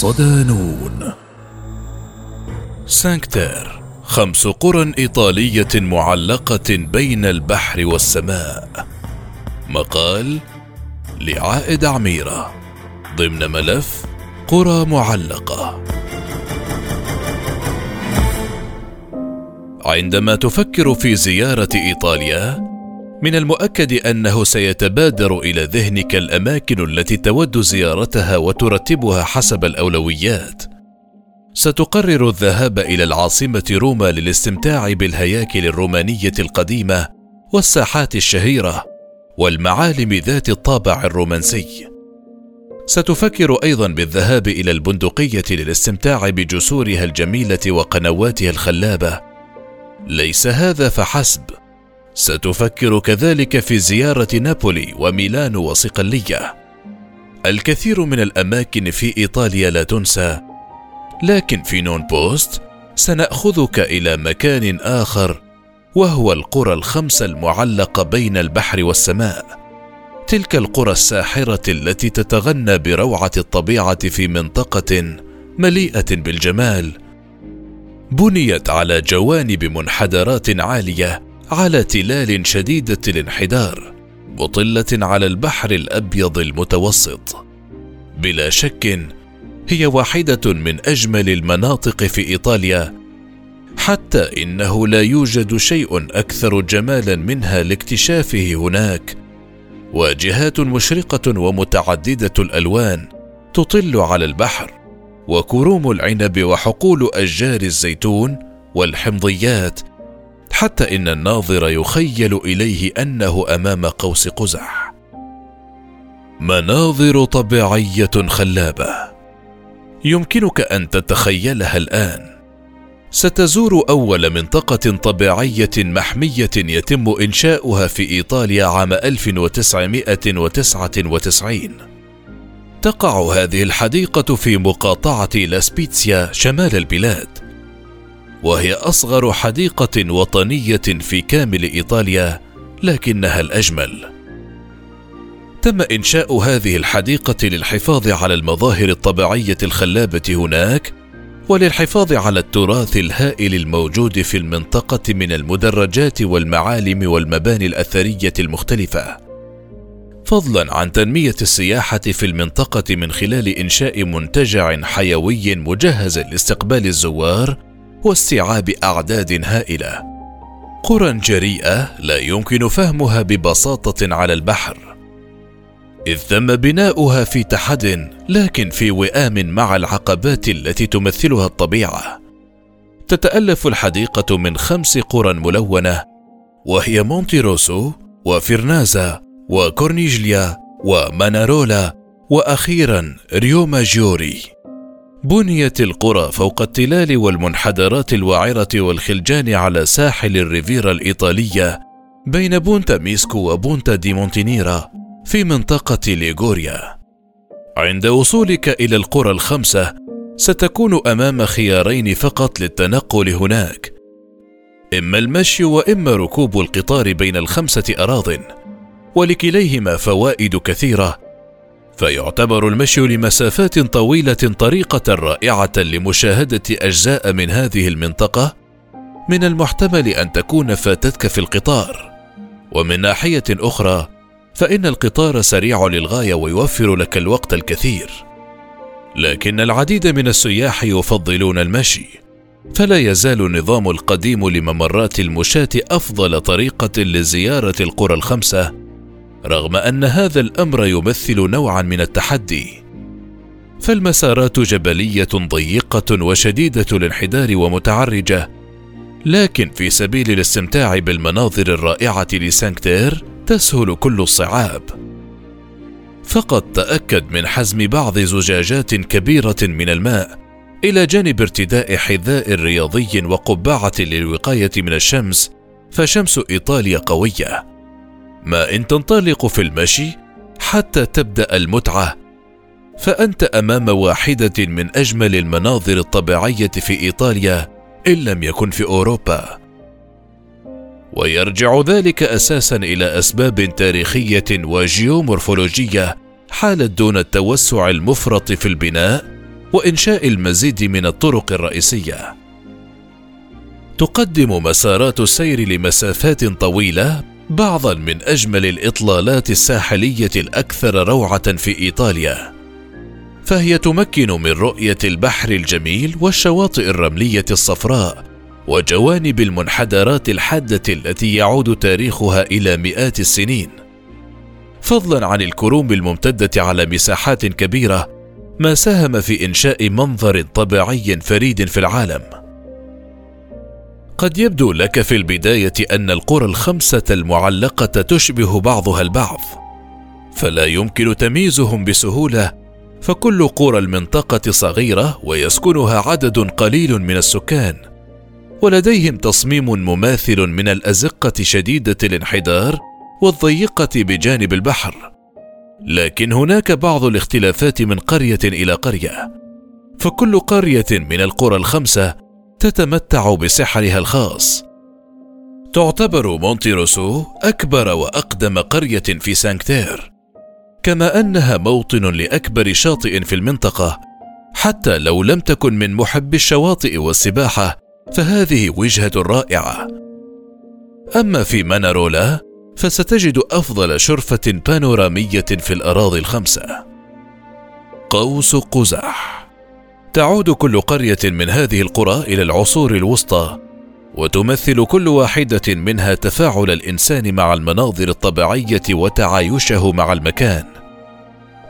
ودانون سانكتير خمس قرى إيطالية معلقة بين البحر والسماء. مقال لعائد عميرة ضمن ملف قرى معلقة. عندما تفكر في زيارة إيطاليا من المؤكد أنه سيتبادر إلى ذهنك الأماكن التي تود زيارتها وترتبها حسب الأولويات. ستقرر الذهاب إلى العاصمة روما للاستمتاع بالهياكل الرومانية القديمة والساحات الشهيرة والمعالم ذات الطابع الرومانسي. ستفكر أيضا بالذهاب إلى البندقية للاستمتاع بجسورها الجميلة وقنواتها الخلابة. ليس هذا فحسب. ستفكر كذلك في زيارة نابولي وميلان وصقلية. الكثير من الأماكن في إيطاليا لا تنسى لكن في نون بوست سنأخذك إلى مكان آخر وهو القرى الخمسه المعلقة بين البحر والسماء. تلك القرى الساحرة التي تتغنى بروعة الطبيعة في منطقة مليئة بالجمال بنيت على جوانب منحدرات عالية على تلال شديدة الانحدار مطله على البحر الأبيض المتوسط. بلا شك هي واحدة من أجمل المناطق في إيطاليا حتى إنه لا يوجد شيء أكثر جمالا منها لاكتشافه هناك. واجهات مشرقة ومتعددة الألوان تطل على البحر وكروم العنب وحقول أشجار الزيتون والحمضيات حتى إن الناظر يخيل إليه أنه أمام قوس قزح. مناظر طبيعية خلابة. يمكنك أن تتخيلها الآن. ستزور أول منطقة طبيعية محمية يتم إنشاؤها في إيطاليا عام 1999 تقع هذه الحديقة في مقاطعة لاسبيتسيا شمال البلاد. وهي أصغر حديقة وطنية في كامل إيطاليا لكنها الأجمل. تم إنشاء هذه الحديقة للحفاظ على المظاهر الطبيعية الخلابة هناك وللحفاظ على التراث الهائل الموجود في المنطقة من المدرجات والمعالم والمباني الأثرية المختلفة. فضلا عن تنمية السياحة في المنطقة من خلال إنشاء منتجع حيوي مجهز لاستقبال الزوار واستيعاب أعداد هائلة. قرى جريئة لا يمكن فهمها ببساطة على البحر. إذ تم بناؤها في تحد لكن في وئام مع العقبات التي تمثلها الطبيعة. تتألف الحديقة من خمس قرى ملونة وهي مونتيروسو وفرنازا وكورنيجليا ومانارولا وأخيرا ريو ماجيوري بنيت القرى فوق التلال والمنحدرات الوعرة والخلجان على ساحل الريفيرا الإيطالية بين بونتا ميسكو وبونتا دي مونتينيرا في منطقة ليغوريا. عند وصولك إلى القرى الخمسة ستكون أمام خيارين فقط للتنقل هناك، إما المشي وإما ركوب القطار بين الخمسة أراضٍ، ولكليهما فوائد كثيرة فيعتبر المشي لمسافات طويلة طريقة رائعة لمشاهدة أجزاء من هذه المنطقة من المحتمل أن تكون فاتتك في القطار. ومن ناحية أخرى فإن القطار سريع للغاية ويوفر لك الوقت الكثير. لكن العديد من السياح يفضلون المشي فلا يزال النظام القديم لممرات المشاة أفضل طريقة لزيارة القرى الخمسة رغم أن هذا الأمر يمثل نوعا من التحدي. فالمسارات جبلية ضيقة وشديدة الانحدار ومتعرجة لكن في سبيل الاستمتاع بالمناظر الرائعة لسانكتير تسهل كل الصعاب. فقط تأكد من حزم بعض زجاجات كبيرة من الماء إلى جانب ارتداء حذاء رياضي وقبعة للوقاية من الشمس فشمس إيطاليا قوية. ما إن تنطلق في المشي حتى تبدأ المتعة فأنت أمام واحدة من أجمل المناظر الطبيعية في إيطاليا إن لم يكن في أوروبا. ويرجع ذلك أساسا إلى أسباب تاريخية وجيومورفولوجية حالت دون التوسع المفرط في البناء وإنشاء المزيد من الطرق الرئيسية. تقدم مسارات السير لمسافات طويلة بعضا من أجمل الإطلالات الساحلية الأكثر روعة في إيطاليا فهي تمكن من رؤية البحر الجميل والشواطئ الرملية الصفراء وجوانب المنحدرات الحادة التي يعود تاريخها إلى مئات السنين. فضلا عن الكروم الممتدة على مساحات كبيرة ما ساهم في إنشاء منظر طبيعي فريد في العالم. قد يبدو لك في البداية أن القرى الخمسة المعلقة تشبه بعضها البعض فلا يمكن تمييزهم بسهولة فكل قرى المنطقة صغيرة ويسكنها عدد قليل من السكان ولديهم تصميم مماثل من الأزقة شديدة الانحدار والضيقة بجانب البحر. لكن هناك بعض الاختلافات من قرية إلى قرية فكل قرية من القرى الخمسة تتمتع بسحرها الخاص. تعتبر مونتيروسو أكبر وأقدم قرية في سانكتير. كما أنها موطن لأكبر شاطئ في المنطقة. حتى لو لم تكن من محبي الشواطئ والسباحة فهذه وجهة رائعة. أما في مانارولا فستجد أفضل شرفة بانورامية في الأراضي الخمسة. قوس قزح. تعود كل قرية من هذه القرى إلى العصور الوسطى وتمثل كل واحدة منها تفاعل الإنسان مع المناظر الطبيعية وتعايشه مع المكان.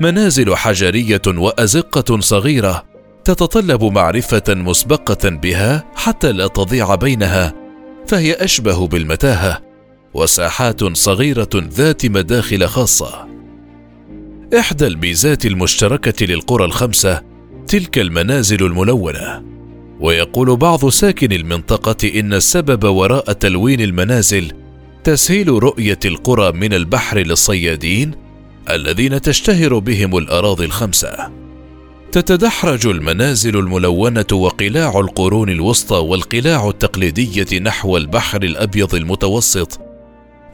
منازل حجرية وأزقة صغيرة تتطلب معرفة مسبقة بها حتى لا تضيع بينها فهي أشبه بالمتاهة وساحات صغيرة ذات مداخل خاصة. إحدى الميزات المشتركة للقرى الخمسة تلك المنازل الملونة. ويقول بعض ساكن المنطقة إن السبب وراء تلوين المنازل تسهيل رؤية القرى من البحر للصيادين الذين تشتهر بهم الأراضي الخمسة. تتدحرج المنازل الملونة وقلاع القرون الوسطى والقلاع التقليدية نحو البحر الأبيض المتوسط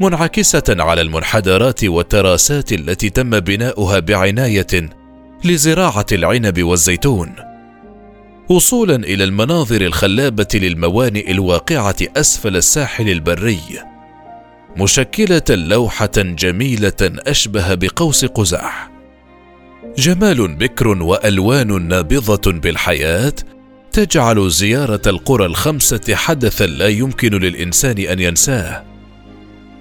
منعكسة على المنحدرات والتراسات التي تم بناؤها بعناية لزراعة العنب والزيتون. وصولا إلى المناظر الخلابة للموانئ الواقعة أسفل الساحل البري. مشكلة لوحة جميلة أشبه بقوس قزح. جمال بكر وألوان نابضة بالحياة تجعل زيارة القرى الخمسة حدثا لا يمكن للإنسان أن ينساه.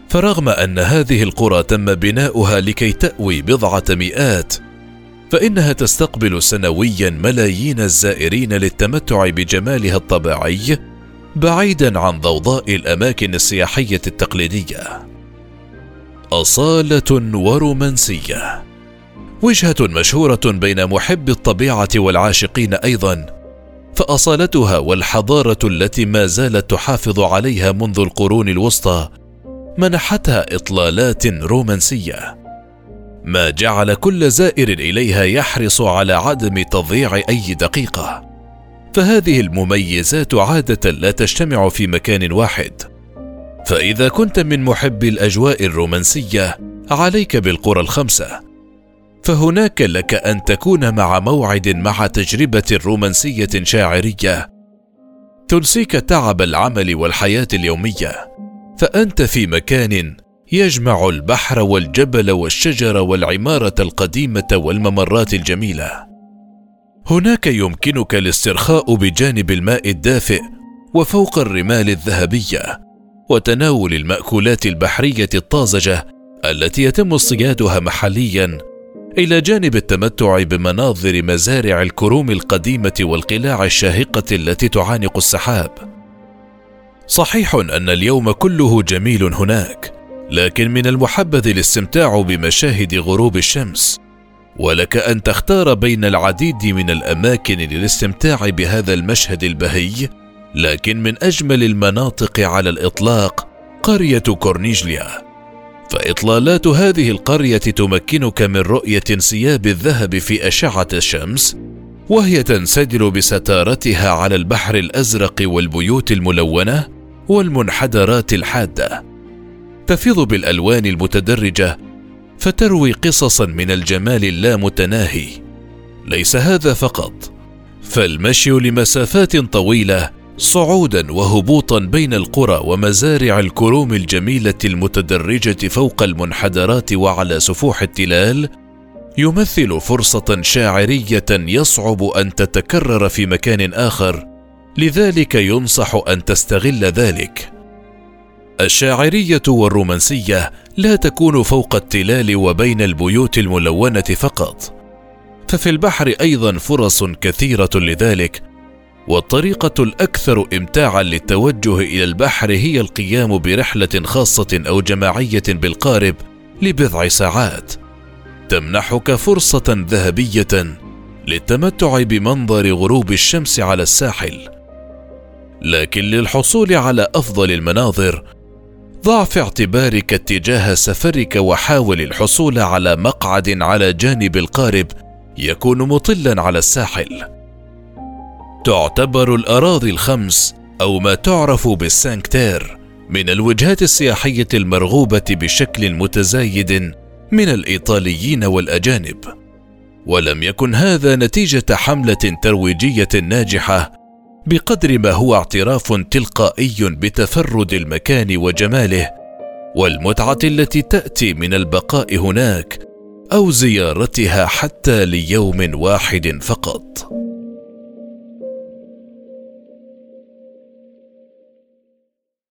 فرغم أن هذه القرى تم بناؤها لكي تأوي بضعة مئات فإنها تستقبل سنويا ملايين الزائرين للتمتع بجمالها الطبيعي بعيدا عن ضوضاء الأماكن السياحية التقليدية. أصالة ورومانسية. وجهة مشهورة بين محبي الطبيعة والعاشقين أيضا فأصالتها والحضارة التي ما زالت تحافظ عليها منذ القرون الوسطى منحتها إطلالات رومانسية. ما جعل كل زائر إليها يحرص على عدم تضييع أي دقيقة. فهذه المميزات عادة لا تجتمع في مكان واحد. فإذا كنت من محبي الأجواء الرومانسية عليك بالقرى الخمسة. فهناك لك أن تكون مع موعد مع تجربة رومانسية شاعرية. تنسيك تعب العمل والحياة اليومية. فأنت في مكان يجمع البحر والجبل والشجر والعمارة القديمة والممرات الجميلة. هناك يمكنك الاسترخاء بجانب الماء الدافئ وفوق الرمال الذهبية وتناول المأكولات البحرية الطازجة التي يتم اصطيادها محليا إلى جانب التمتع بمناظر مزارع الكروم القديمة والقلاع الشاهقة التي تعانق السحاب. صحيح أن اليوم كله جميل هناك لكن من المحبذ الاستمتاع بمشاهد غروب الشمس. ولك أن تختار بين العديد من الأماكن للاستمتاع بهذا المشهد البهي لكن من أجمل المناطق على الإطلاق قرية كورنيجليا. فإطلالات هذه القرية تمكنك من رؤية انسياب الذهب في أشعة الشمس وهي تنسدل بستارتها على البحر الأزرق والبيوت الملونة والمنحدرات الحادة. تفيض بالألوان المتدرجة فتروي قصصا من الجمال اللامتناهي. ليس هذا فقط فالمشي لمسافات طويلة صعودا وهبوطا بين القرى ومزارع الكروم الجميلة المتدرجة فوق المنحدرات وعلى سفوح التلال يمثل فرصة شاعرية يصعب أن تتكرر في مكان آخر لذلك ينصح أن تستغل ذلك. الشاعرية والرومانسية لا تكون فوق التلال وبين البيوت الملونة فقط. ففي البحر أيضا فرص كثيرة لذلك والطريقة الأكثر امتاعا للتوجه إلى البحر هي القيام برحلة خاصة أو جماعية بالقارب لبضع ساعات. تمنحك فرصة ذهبية للتمتع بمنظر غروب الشمس على الساحل. لكن للحصول على أفضل المناظر ضع في اعتبارك اتجاه سفرك وحاول الحصول على مقعد على جانب القارب يكون مطلا على الساحل. تعتبر الأراضي الخمس أو ما تعرف بالسانكتير من الوجهات السياحية المرغوبة بشكل متزايد من الإيطاليين والأجانب. ولم يكن هذا نتيجة حملة ترويجية ناجحة بقدر ما هو اعتراف تلقائي بتفرد المكان وجماله والمتعة التي تأتي من البقاء هناك أو زيارتها حتى ليوم واحد فقط.